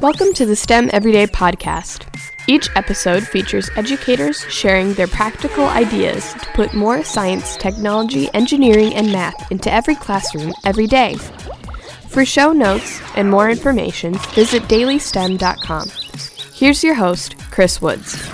Welcome to the STEM Everyday Podcast. Each episode features educators sharing their practical ideas to put more science, technology, engineering, and math into every classroom every day. For show notes and more information, visit dailystem.com. Here's your host, Chris Woods.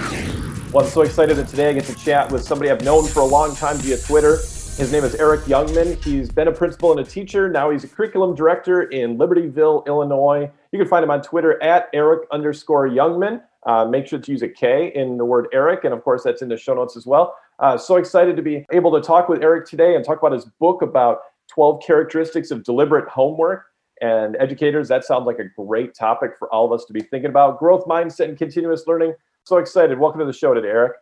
Well, I'm so excited that today I get to chat with somebody I've known for a long time via Twitter. His name is Erik Youngman. He's been a principal and a teacher. Now he's a curriculum director in Libertyville, Illinois. You can find him on Twitter at Erik underscore Youngman. Uh, make sure to use a K in the word Erik. And of course, that's in the show notes as well. Uh, so excited to be able to talk with Erik today and talk about his book about 12 characteristics of deliberate homework. And educators, that sounds like a great topic for all of us to be thinking about growth mindset and continuous learning. So excited. Welcome to the show today, Erik.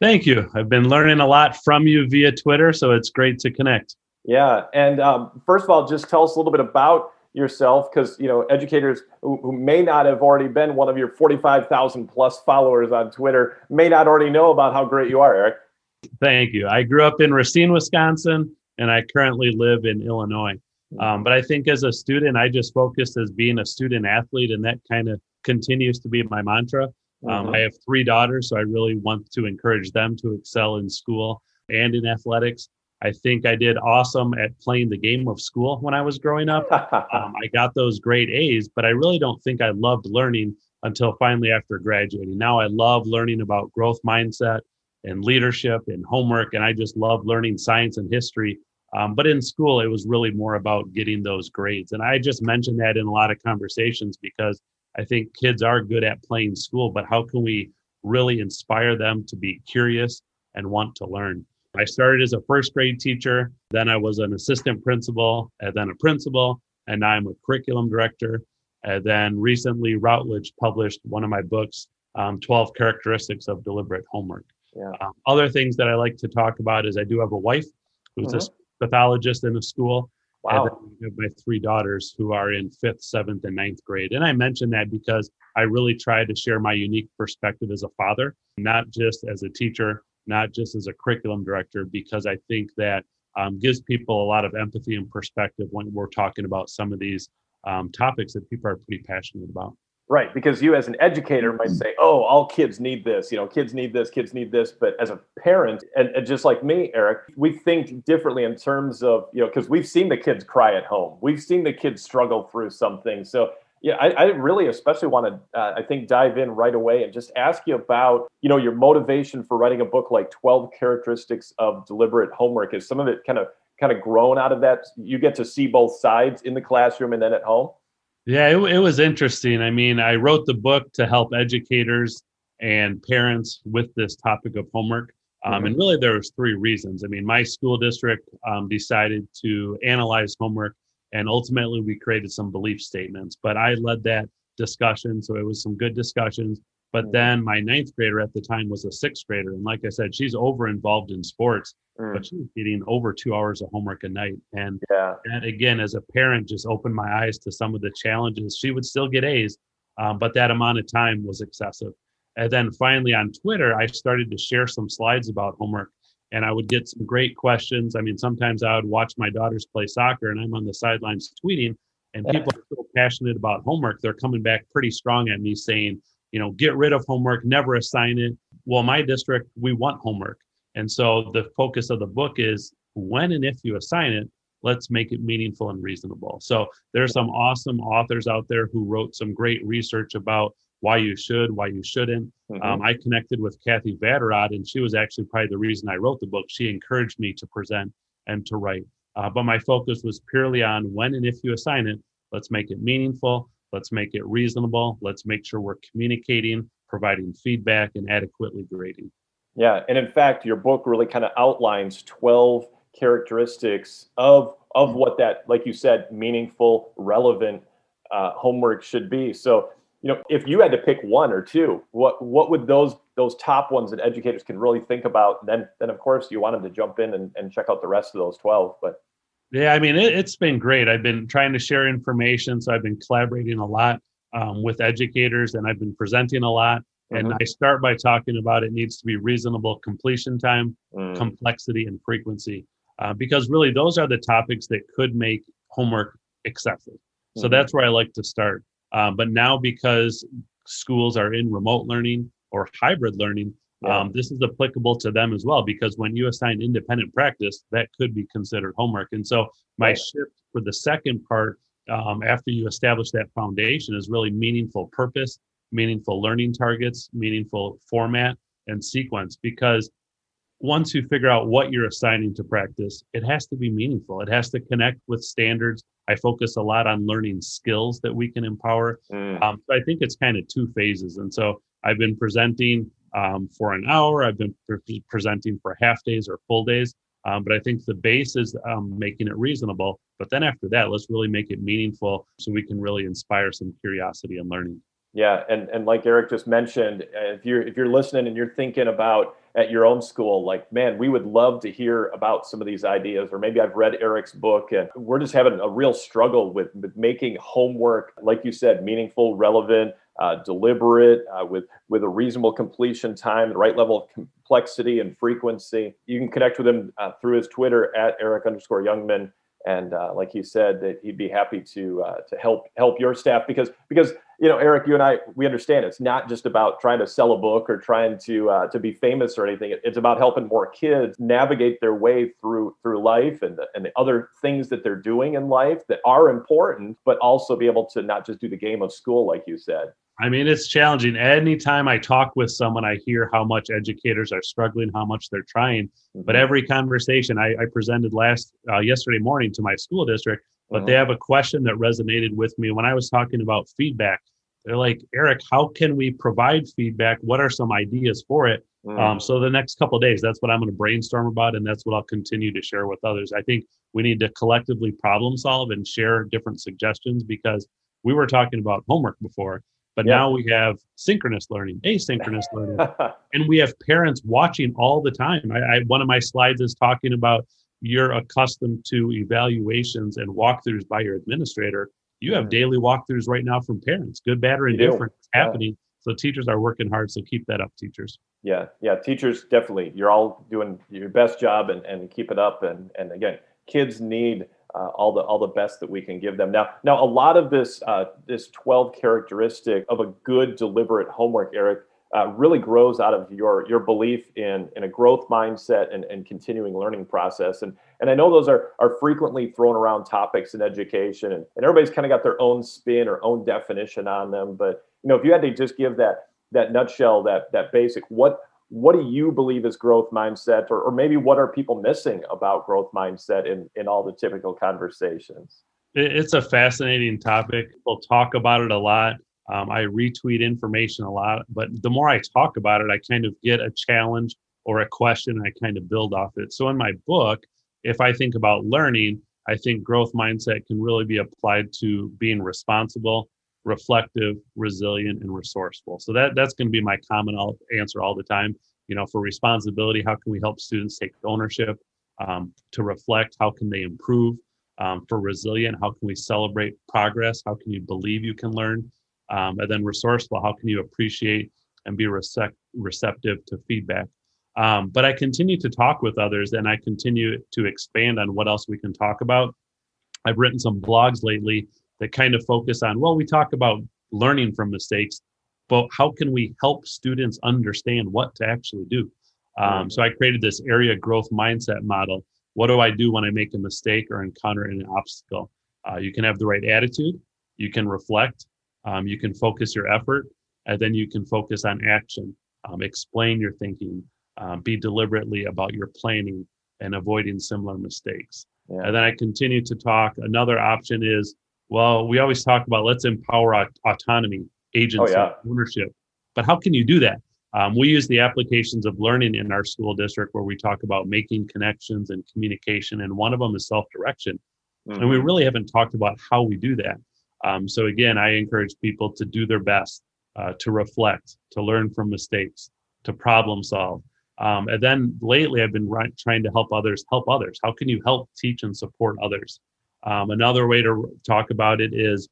Thank you. I've been learning a lot from you via Twitter, so it's great to connect. Yeah, and um, first of all, just tell us a little bit about yourself, because you know educators who, who, may not have already been one of your forty-five thousand plus followers on Twitter may not already know about how great you are, Erik. Thank you. I grew up in Racine, Wisconsin, and I currently live in Illinois. Um, but I think as a student, I just focused as being a student athlete, and that kind of continues to be my mantra. Um, mm-hmm. I have three daughters, so I really want to encourage them to excel in school and in athletics. I think I did awesome at playing the game of school when I was growing up. um, I got those great A's, but I really don't think I loved learning until finally after graduating. Now I love learning about growth mindset and leadership and homework, and I just love learning science and history. Um, but in school, it was really more about getting those grades. And I just mentioned that in a lot of conversations because I think kids are good at playing school, but how can we really inspire them to be curious and want to learn? I started as a first grade teacher, then I was an assistant principal, and then a principal, and now I'm a curriculum director. And then recently, Routledge published one of my books, um, 12 Characteristics of Deliberate Homework. Yeah. Um, other things that I like to talk about is I do have a wife who's mm-hmm. a pathologist in a school. Wow. And then I have my three daughters who are in fifth, seventh, and ninth grade. And I mention that because I really try to share my unique perspective as a father, not just as a teacher, not just as a curriculum director, because I think that um, gives people a lot of empathy and perspective when we're talking about some of these um, topics that people are pretty passionate about. Right, because you as an educator might say, "Oh, all kids need this. You know, kids need this, kids need this." But as a parent, and, and just like me, Erik, we think differently in terms of you know, because we've seen the kids cry at home, we've seen the kids struggle through something. So yeah, I, I really especially want to, uh, I think, dive in right away and just ask you about, you know, your motivation for writing a book like 12 Characteristics of Deliberate Homework. Is some of it kind of kind of grown out of that? You get to see both sides in the classroom and then at home. Yeah, it, it was interesting. I mean, I wrote the book to help educators and parents with this topic of homework. Um, mm-hmm. And really, there was three reasons. I mean, my school district um, decided to analyze homework, and ultimately, we created some belief statements. But I led that discussion, so it was some good discussions. But mm-hmm. then my ninth grader at the time was a sixth grader, and like I said, she's over involved in sports, mm. but she's getting over two hours of homework a night. And yeah. that again, as a parent, just opened my eyes to some of the challenges. She would still get A's, um, but that amount of time was excessive. And then finally on Twitter, I started to share some slides about homework, and I would get some great questions. I mean, sometimes I would watch my daughters play soccer, and I'm on the sidelines tweeting, and people are so passionate about homework. They're coming back pretty strong at me saying, you know, get rid of homework, never assign it. Well, my district, we want homework. And so the focus of the book is when and if you assign it, let's make it meaningful and reasonable. So there's some awesome authors out there who wrote some great research about why you should, why you shouldn't. Mm-hmm. Um, I connected with Cathy Vatterott, and she was actually probably the reason I wrote the book. She encouraged me to present and to write. Uh, but my focus was purely on when and if you assign it, let's make it meaningful, let's make it reasonable, let's make sure we're communicating, providing feedback, and adequately grading. Yeah, and in fact, your book really kind of outlines 12 characteristics of of what that, like you said, meaningful, relevant uh, homework should be. So, you know, if you had to pick one or two, what what would those those top ones that educators can really think about? Then, then of course, you want them to jump in and, and check out the rest of those 12. But yeah, I mean, it, has been great. I've been trying to share information, so I've been collaborating a lot um, with educators, and I've been presenting a lot. And mm-hmm. I start by talking about it needs to be reasonable completion time, mm. complexity, and frequency, uh, because really those are the topics that could make homework excessive. Mm-hmm. So that's where I like to start. Um, but now, because schools are in remote learning or hybrid learning, yeah. um, this is applicable to them as well. Because when you assign independent practice, that could be considered homework. And so, my right. shift for the second part, um, after you establish that foundation, is really meaningful purpose, meaningful learning targets, meaningful format, and sequence. Because once you figure out what you're assigning to practice, it has to be meaningful. It has to connect with standards. I focus a lot on learning skills that we can empower. Mm. Um, so I think it's kind of two phases. And so I've been presenting um, for an hour. I've been pre- presenting for half days or full days. Um, but I think the base is um, making it reasonable. But then after that, let's really make it meaningful so we can really inspire some curiosity and learning. Yeah, and and like Erik just mentioned, if you're if you're listening and you're thinking about at your own school, like man, we would love to hear about some of these ideas, or maybe I've read Erik's book, and we're just having a real struggle with, with making homework, like you said, meaningful, relevant, uh, deliberate, uh, with with a reasonable completion time, the right level of complexity and frequency. You can connect with him uh, through his Twitter at Erik underscore Youngman and uh, like he said that he'd be happy to uh, to help help your staff because because you know Erik you and I we understand it's not just about trying to sell a book or trying to uh, to be famous or anything. It's about helping more kids navigate their way through through life and the, and the other things that they're doing in life that are important but also be able to not just do the game of school like you said I mean, it's challenging. Anytime I talk with someone, I hear how much educators are struggling, how much they're trying. Mm-hmm. But every conversation I, I presented last uh, yesterday morning to my school district, but mm-hmm. they have a question that resonated with me when I was talking about feedback. They're like, Erik, how can we provide feedback? What are some ideas for it? Mm-hmm. Um, so the next couple days, that's what I'm going to brainstorm about, and that's what I'll continue to share with others. I think we need to collectively problem solve and share different suggestions because we were talking about homework before but now we have synchronous learning, asynchronous learning, and we have parents watching all the time. I, I, one of my slides is talking about you're accustomed to evaluations and walkthroughs by your administrator. You have mm. daily walkthroughs right now from parents, good, bad, or indifferent, happening. So teachers are working hard. So keep that up, teachers. Yeah, yeah, teachers definitely. You're all doing your best job and, and keep it up. And and again, kids need uh, all the all the best that we can give them. Now, now a lot of this uh, this 12 characteristic of a good deliberate homework, Erik, uh, really grows out of your your belief in in a growth mindset and, and continuing learning process. And and I know those are are frequently thrown around topics in education, and, and everybody's kind of got their own spin or own definition on them. But you know, if you had to just give that that nutshell, that that basic, what what do you believe is growth mindset or, or maybe what are people missing about growth mindset in, in all the typical conversations? It's a fascinating topic. People talk about it a lot. Um, i retweet information a lot but the more i talk about it i kind of get a challenge or a question and i kind of build off it. So in my book if i think about learning i think growth mindset can really be applied to being responsible reflective, resilient, and resourceful. So that that's going to be my common answer all the time. You know, for responsibility, how can we help students take ownership? Um, to reflect, how can they improve? Um, for resilient, how can we celebrate progress? How can you believe you can learn? Um, and then resourceful, how can you appreciate and be recept- receptive to feedback? Um, but I continue to talk with others and I continue to expand on what else we can talk about. I've written some blogs lately that kind of focus on well we talk about learning from mistakes but how can we help students understand what to actually do? Um, so i created this area growth mindset model. What do i do when i make a mistake or encounter an obstacle? Uh, you can have the right attitude you can reflect um, you can focus your effort and then you can focus on action. Um, explain your thinking um, be deliberately about your planning and avoiding similar mistakes. Yeah. and then i continue to talk. Another option is well, we always talk about let's empower aut- autonomy, agency, oh, yeah. ownership. But how can you do that? Um, we use the applications of learning in our school district where we talk about making connections and communication, and one of them is self direction. Mm-hmm. And we mm-hmm. really haven't talked about how we do that. Um, so, again, I encourage people to do their best, uh, to reflect, to learn from mistakes, to problem solve. Um, and then lately, I've been trying to help others help others. How can you help teach and support others? Um, another way to talk about it is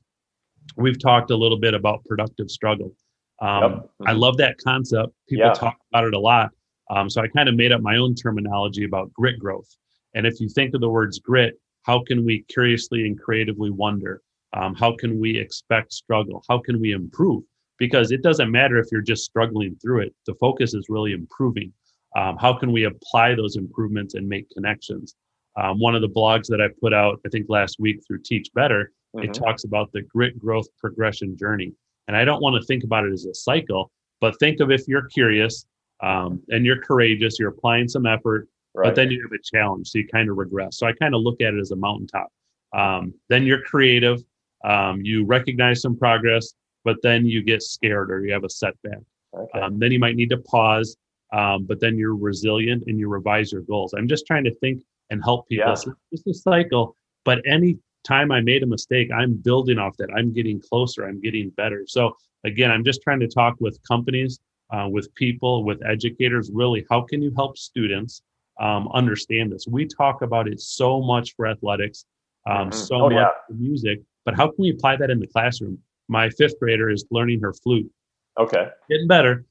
we've talked a little bit about productive struggle. Um, yep. mm-hmm. I love that concept. People yeah. talk about it a lot. Um, so I kind of made up my own terminology about grit growth. And if you think of the words grit, how can we curiously and creatively wonder? Um, how can we expect struggle? How can we improve? Because it doesn't matter if you're just struggling through it. The focus is really improving. Um, how can we apply those improvements and make connections? Um, one of the blogs that I put out, I think last week through Teach Better, mm-hmm. it talks about the grit growth progression journey. And I don't want to think about it as a cycle, but think of if you're curious um, and you're courageous, you're applying some effort, right. but then you have a challenge, so you kind of regress. So I kind of look at it as a mountaintop. Um, then you're creative, um, you recognize some progress, but then you get scared or you have a setback. Okay. Um, then you might need to pause, um, but then you're resilient and you revise your goals. I'm just trying to think and help people. Yeah. So it's a cycle, but any time I made a mistake, I'm building off that. I'm getting closer. I'm getting better. So again, I'm just trying to talk with companies, uh, with people, with educators. Really, how can you help students um, understand this? We talk about it so much for athletics, um, mm-hmm. so oh, much yeah. for music, but how can we apply that in the classroom? My fifth grader is learning her flute. Okay. Getting better.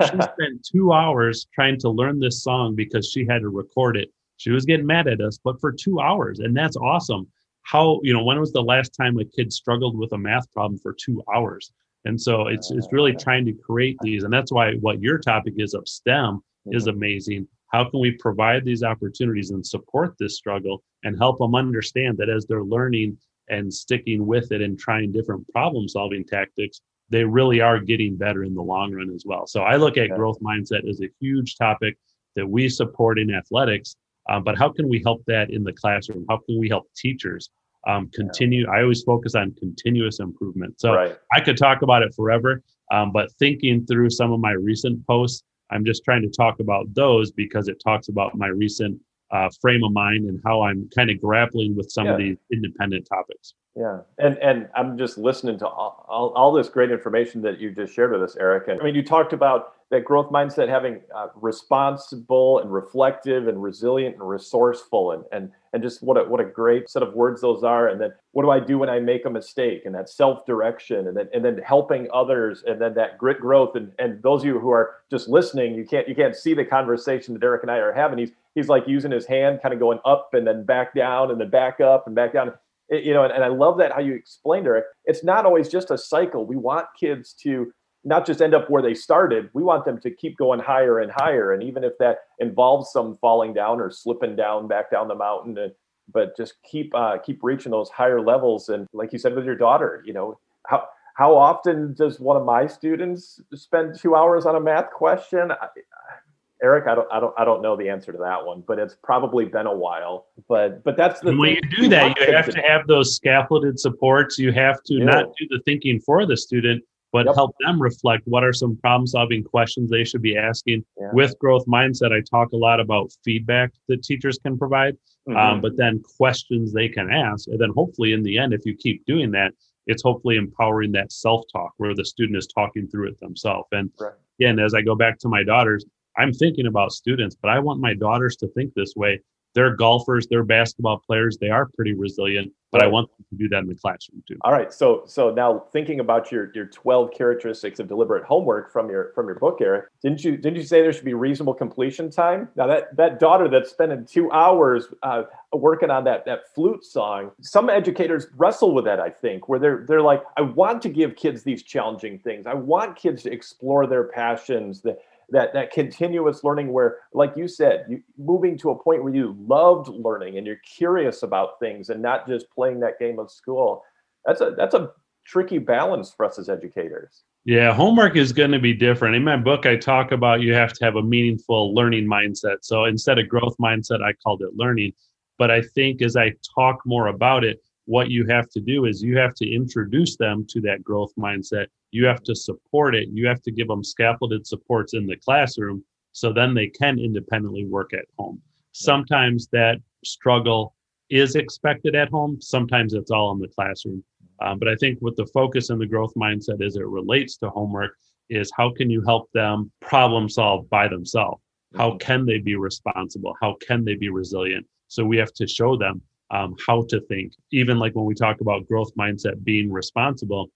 She spent two hours trying to learn this song because she had to record it. She was getting mad at us, but for two hours, and that's awesome. How you know when was the last time a kid struggled with a math problem for two hours? And so it's it's really trying to create these and that's why what your topic is of stem mm-hmm. is amazing. How can we provide these opportunities and support this struggle and help them understand that as they're learning and sticking with it and trying different problem solving tactics they really are getting better in the long run as well. So i look at growth mindset as a huge topic that we support in athletics um, but how can we help that in the classroom? How can we help teachers um, continue? I always focus on continuous improvement. So right. I could talk about it forever, um, but thinking through some of my recent posts, I'm just trying to talk about those because it talks about my recent uh, frame of mind and how I'm kind of grappling with some yeah. of these independent topics. Yeah, and and I'm just listening to all, all, all, this great information that you just shared with us, Erik. And I mean, you talked about that growth mindset having uh, responsible and reflective and resilient and resourceful and and and just what a what a great set of words those are. And then what do I do when I make a mistake? And that self direction, and then and then helping others, and then that grit growth. And and those of you who are just listening, you can't you can't see the conversation that Erik and I are having. He's he's like using his hand, kind of going up and then back down and then back up and back down it, you know, and, and I love that how you explained it. It's not always just a cycle. We want kids to not just end up where they started. We want them to keep going higher and higher. And even if that involves some falling down or slipping down back down the mountain, and, but just keep uh, keep reaching those higher levels. And like you said with your daughter, you know, how how often does one of my students spend two hours on a math question? I, Erik, I don't, I don't, I don't know the answer to that one, but it's probably been a while. But, but that's the. And when you do that, you have to have those scaffolded supports. You have to yeah. not do the thinking for the student, but yep. help them reflect what are some problem-solving questions they should be asking. Yeah. With growth mindset, I talk a lot about feedback that teachers can provide, um, mm-hmm. um, but then questions they can ask, and then hopefully, in the end, if you keep doing that, it's hopefully empowering that self-talk where the student is talking through it themselves. And right. again, as I go back to my daughters I'm thinking about students, but I want my daughters to think this way. They're golfers, they're basketball players, they are pretty resilient, but. I want them to do that in the classroom too. All right. So so now thinking about your your 12 characteristics of deliberate homework from your from your book, Erik, didn't you didn't you say there should be reasonable completion time? Now that that daughter that's spending two hours uh, working on that that flute song, some educators wrestle with that, I think, where they're they're like, I want to give kids these challenging things. I want kids to explore their passions, the that that continuous learning where like you said you moving to a point where you loved learning and you're curious about things and not just playing that game of school that's a that's a tricky balance for us as educators. Yeah homework is going to be different. In my book i talk about you have to have a meaningful learning mindset. So instead of growth mindset i called it learning. But i think as i talk more about it what you have to do is you have to introduce them to that growth mindset. You have to support it. You have to give them scaffolded supports in the classroom so then they can independently work at home. Sometimes that struggle is expected at home. Sometimes it's all in the classroom. Um, but i think what the focus and the growth mindset as it relates to homework is how can you help them problem solve by themselves? How mm-hmm. can they be responsible? How can they be resilient? So we have to show them um, how to think even like when we talk about growth mindset being responsible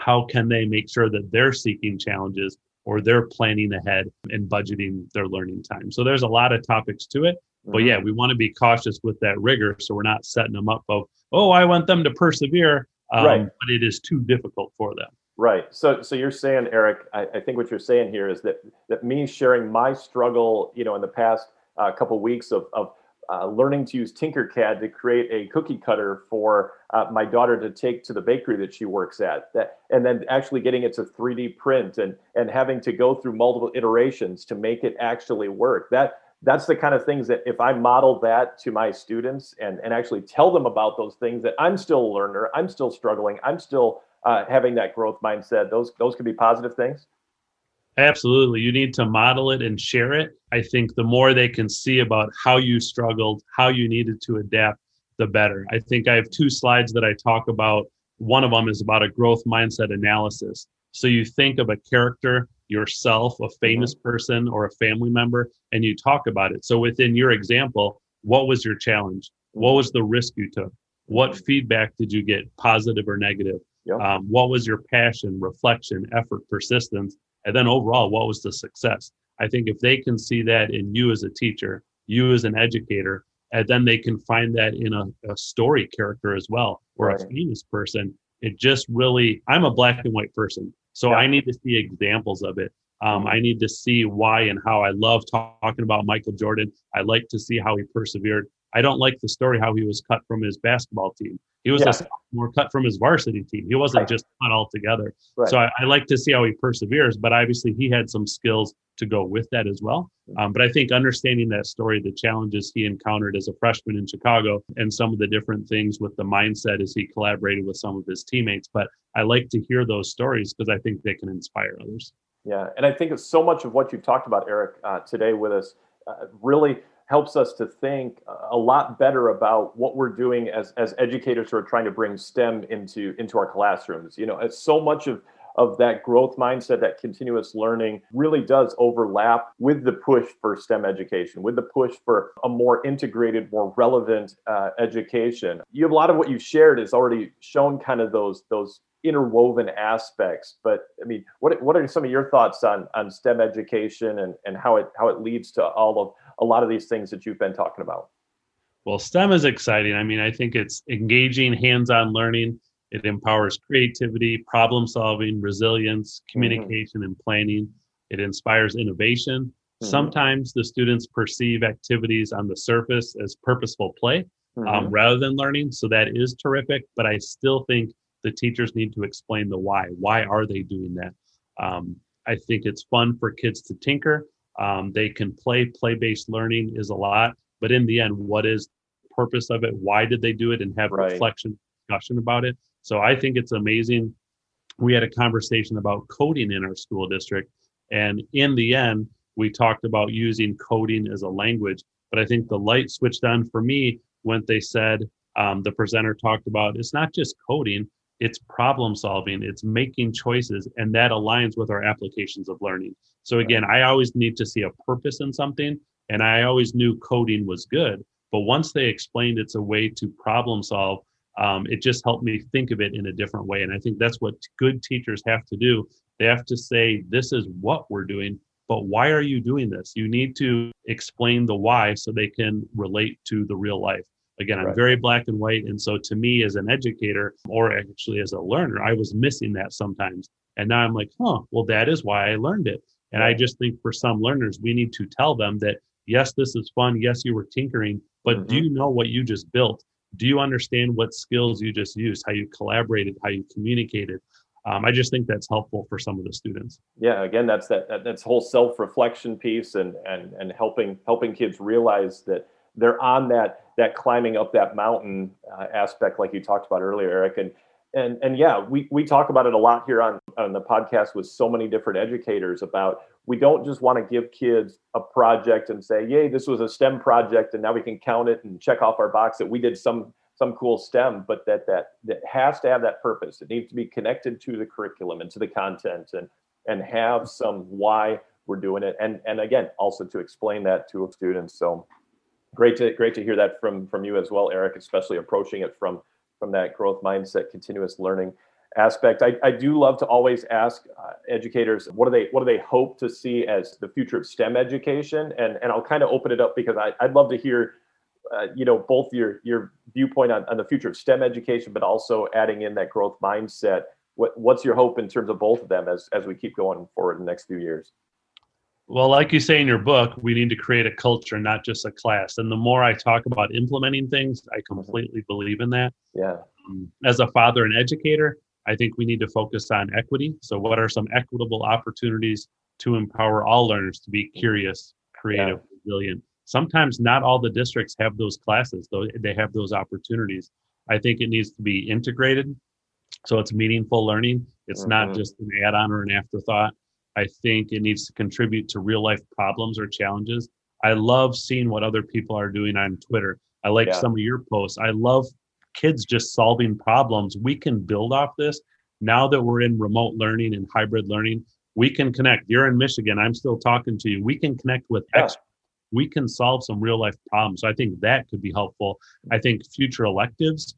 how can they make sure that they're seeking challenges or they're planning ahead and budgeting their learning time. So there's a lot of topics to it. But yeah, mm-hmm. we want to be cautious with that rigor so we're not setting them up of, oh, I want them to persevere. um, Right. but it is too difficult for them. Right. So, so you're saying, Erik, I, I think what you're saying here is that that me sharing my struggle, you know, in the past uh, couple weeks of of uh, learning to use Tinkercad to create a cookie cutter for uh, my daughter to take to the bakery that she works at, that and then actually getting it to 3D print and and having to go through multiple iterations to make it actually work. That that's the kind of things that if I model that to my students and and actually tell them about those things that I'm still a learner, I'm still struggling, I'm still uh, having that growth mindset. Those those can be positive things. Absolutely. You need to model it and share it. I think the more they can see about how you struggled, how you needed to adapt, the better. I think I have two slides that I talk about. One of them is about a growth mindset analysis. So you think of a character, yourself, a famous person, or a family member, and you talk about it. So within your example, what was your challenge? What was the risk you took? What feedback did you get, positive or negative? Yep. Um, what was your passion, reflection, effort, persistence? And then overall, what was the success? I think if they can see that in you as a teacher, you as an educator, and then they can find that in a, a story character as well, or a famous person. It just really, I'm a black and white person. So Yeah. I need to see examples of it. Um, Mhm. I need to see why and how. I love talking about Michael Jordan. I like to see how he persevered. I don't like the story how he was cut from his basketball team. He was Yeah. a sophomore cut from his varsity team. He wasn't Right. just cut altogether. Right. So I, I like to see how he perseveres, but obviously he had some skills to go with that as well. Um, but I think understanding that story, the challenges he encountered as a freshman in Chicago, and some of the different things with the mindset as he collaborated with some of his teammates. But I like to hear those stories because I think they can inspire others. Yeah, and I think so much of what you've talked about, Erik, uh, today with us uh, really helps us to think a lot better about what we're doing as as educators who are trying to bring STEM into into our classrooms. You know, so much of of that growth mindset, that continuous learning really does overlap with the push for STEM education, with the push for a more integrated, more relevant uh, education. You have a lot of what you've shared has already shown kind of those those interwoven aspects. But I mean, what what are some of your thoughts on on STEM education and and how it how it leads to all of a lot of these things that you've been talking about? Well, STEM is exciting. I mean, I think it's engaging, hands on learning. It empowers creativity, problem solving, resilience, communication, and planning. It inspires innovation. Mhm. Sometimes the students perceive activities on the surface as purposeful play um, Mhm. rather than learning. So that is terrific. But I still think the teachers need to explain the why. Why are they doing that? Um, I think it's fun for kids to tinker. Um, they can play. Play based learning is a lot. But in the end, what is the purpose of it? Why did they do it? And have Right. reflection, discussion about it. So I think it's amazing. We had a conversation about coding in our school district. And in the end, we talked about using coding as a language. But I think the light switched on for me when they said, um, the presenter talked about it's not just coding, it's problem solving, it's making choices, and that aligns with our applications of learning. So again, I always need to see a purpose in something, and I always knew coding was good. But once they explained it's a way to problem solve, um, it just helped me think of it in a different way. And I think that's what good teachers have to do. They have to say, this is what we're doing, but why are you doing this? You need to explain the why so they can relate to the real life. Again, I'm very black and white. And so to me, as an educator, or actually as a learner, I was missing that sometimes. And now I'm like, huh, well, that is why I learned it. And I just think for some learners, we need to tell them that, yes, this is fun. Yes, you were tinkering, but do Mhm. you know what you just built? Do you understand what skills you just used, how you collaborated, how you communicated? Um, I just think that's helpful for some of the students. yeah again that's that, that that's whole self-reflection piece and and and helping helping kids realize that they're on that that climbing up that mountain uh, aspect like you talked about earlier erik and and and yeah we we talk about it a lot here on on the podcast with so many different educators about we don't just want to give kids a project and say yay this was a stem project and now we can count it and check off our box that we did some some cool STEM, but that that that has to have that purpose. It needs to be connected to the curriculum and to the content, and and have some why we're doing it, and and again also to explain that to students. So great to great to hear that from from you as well, Erik, especially approaching it from from that growth mindset, continuous learning aspect. I, I do love to always ask uh, educators what do they what do they hope to see as the future of STEM education, and and I'll kind of open it up because I, I'd love to hear uh, you know, both your your viewpoint on, on the future of STEM education, but also adding in that growth mindset. What, what's your hope in terms of both of them as, as we keep going forward in the next few years? Well, like you say in your book, we need to create a culture, not just a class. And the more I talk about implementing things, I completely believe in that. Yeah. Um, as a father and educator, I think we need to focus on equity. So, what are some equitable opportunities to empower all learners to be curious, creative, yeah. resilient? Sometimes not all the districts have those classes, though they have those opportunities. I think it needs to be integrated so it's meaningful learning. It's mm-hmm. not just an add on or an afterthought. I think it needs to contribute to real life problems or challenges. I love seeing what other people are doing on Twitter. I like yeah. some of your posts. I love kids just solving problems. We can build off this. Now that we're in remote learning and hybrid learning, we can connect. You're in Michigan. I'm still talking to you. We can connect with yeah. experts. We can solve some real life problems. So I think that could be helpful. I think future electives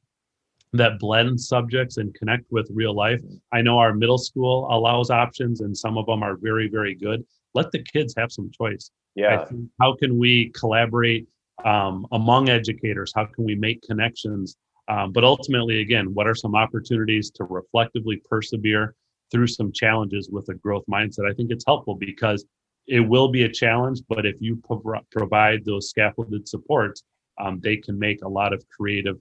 that blend subjects and connect with real life. I know our middle school allows options and some of them are very, very good. Let the kids have some choice. Yeah. how can we collaborate um, among educators? How can we make connections? Um, but ultimately, again, what are some opportunities to reflectively persevere through some challenges with a growth mindset? I think it's helpful because it will be a challenge, but if you pro- provide those scaffolded supports, um, they can make a lot of creative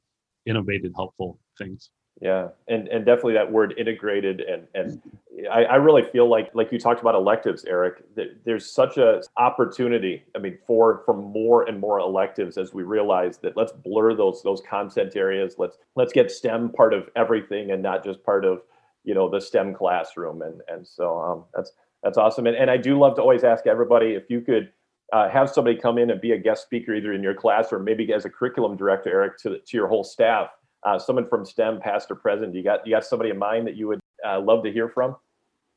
innovative, helpful things. Yeah, and and definitely that word integrated and and I, I really feel like like you talked about electives, Erik. That there's such a opportunity. I mean, for for more and more electives as we realize that let's blur those those content areas. Let's let's get STEM part of everything and not just part of you know the STEM classroom. And and so um, that's that's awesome. And and I do love to always ask everybody if you could uh, have somebody come in and be a guest speaker either in your class or maybe as a curriculum director, Erik, to, to your whole staff. Uh, someone from STEM, past or present. You got you got somebody in mind that you would uh, love to hear from?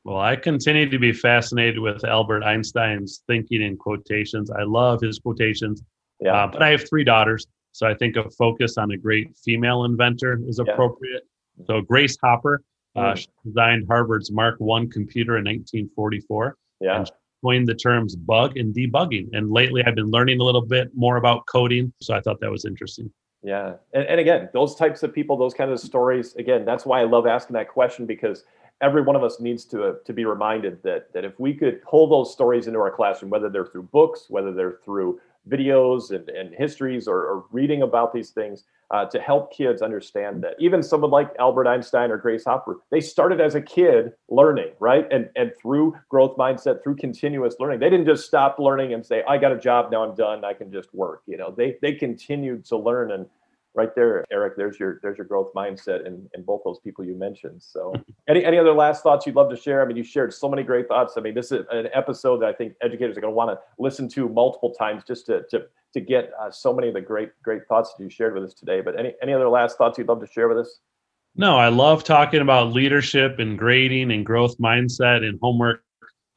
Well, I continue to be fascinated with Albert Einstein's thinking in quotations. I love his quotations. Yeah. Uh, but I have three daughters, so I think a focus on a great female inventor is appropriate. Yeah. So Grace Hopper, uh, mm. designed Harvard's Mark One computer in 1944. Yeah. And coined the terms bug and debugging. And lately I've been learning a little bit more about coding. So I thought that was interesting. Yeah. And, and again, those types of people, those kinds of stories, again, that's why I love asking that question because every one of us needs to, uh, to be reminded that, that if we could pull those stories into our classroom, whether they're through books, whether they're through videos and, and histories or, or reading about these things, uh, to help kids understand that even someone like Albert Einstein or Grace Hopper, they started as a kid learning, right? And and through growth mindset, through continuous learning, they didn't just stop learning and say, "I got a job now, I'm done, I can just work." You know, they they continued to learn and right there, Erik, there's your there's your growth mindset in, in both those people you mentioned. So any any other last thoughts you'd love to share? I mean, you shared so many great thoughts. I mean, this is an episode that I think educators are going to want to listen to multiple times just to to to get uh, so many of the great great thoughts that you shared with us today. But any any other last thoughts you'd love to share with us? No, I love talking about leadership and grading and growth mindset and homework.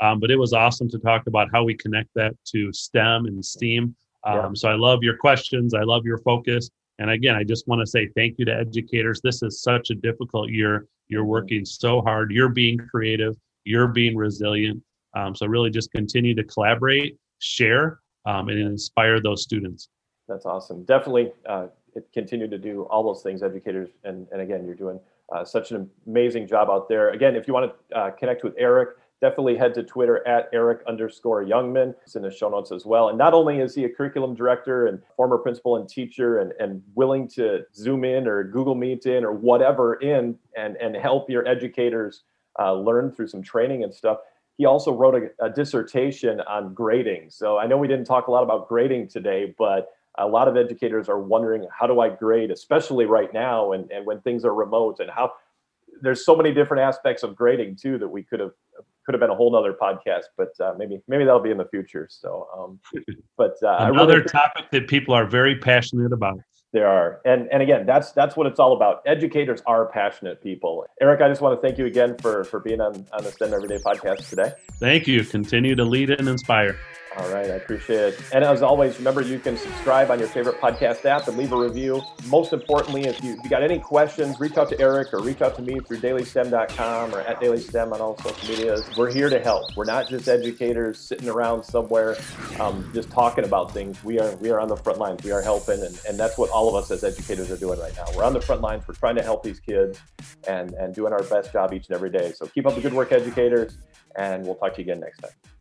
Um, but it was awesome to talk about how we connect that to STEM and STEAM. Um, yeah. So I love your questions. I love your focus. And again, I just want to say thank you to educators. This is such a difficult year. You're mm-hmm. working so hard. You're being creative. You're being resilient. Um, so really, just continue to collaborate, share, um, and inspire those students. That's awesome. Definitely uh, continue to do all those things, educators. And, and again, you're doing uh, such an amazing job out there. Again, if you want to uh, connect with Erik, definitely head to Twitter at Erik underscore Youngman. It's in the show notes as well. And not only is he a curriculum director and former principal and teacher and, and willing to Zoom in or Google Meet in or whatever in and, and help your educators uh, learn through some training and stuff. He also wrote a, a dissertation on grading. So I know we didn't talk a lot about grading today, but a lot of educators are wondering how do I grade, especially right now and, and when things are remote and how there's so many different aspects of grading too that we could have could have been a whole nother podcast, but uh, maybe maybe that'll be in the future. So, um, but uh, another really topic that people are very passionate about. There are, and and again, that's that's what it's all about. Educators are passionate people. Erik, I just want to thank you again for for being on on the STEM Everyday podcast today. Thank you. Continue to lead and inspire. All right, I appreciate it. And as always, remember you can subscribe on your favorite podcast app and leave a review. Most importantly, if you, if you got any questions, reach out to Erik or reach out to me through dailystem.com or at dailystem on all social medias. We're here to help. We're not just educators sitting around somewhere um, just talking about things. We are we are on the front lines. We are helping, and, and that's what all of us as educators are doing right now. We're on the front lines. We're trying to help these kids and and doing our best job each and every day. So keep up the good work, educators, and we'll talk to you again next time.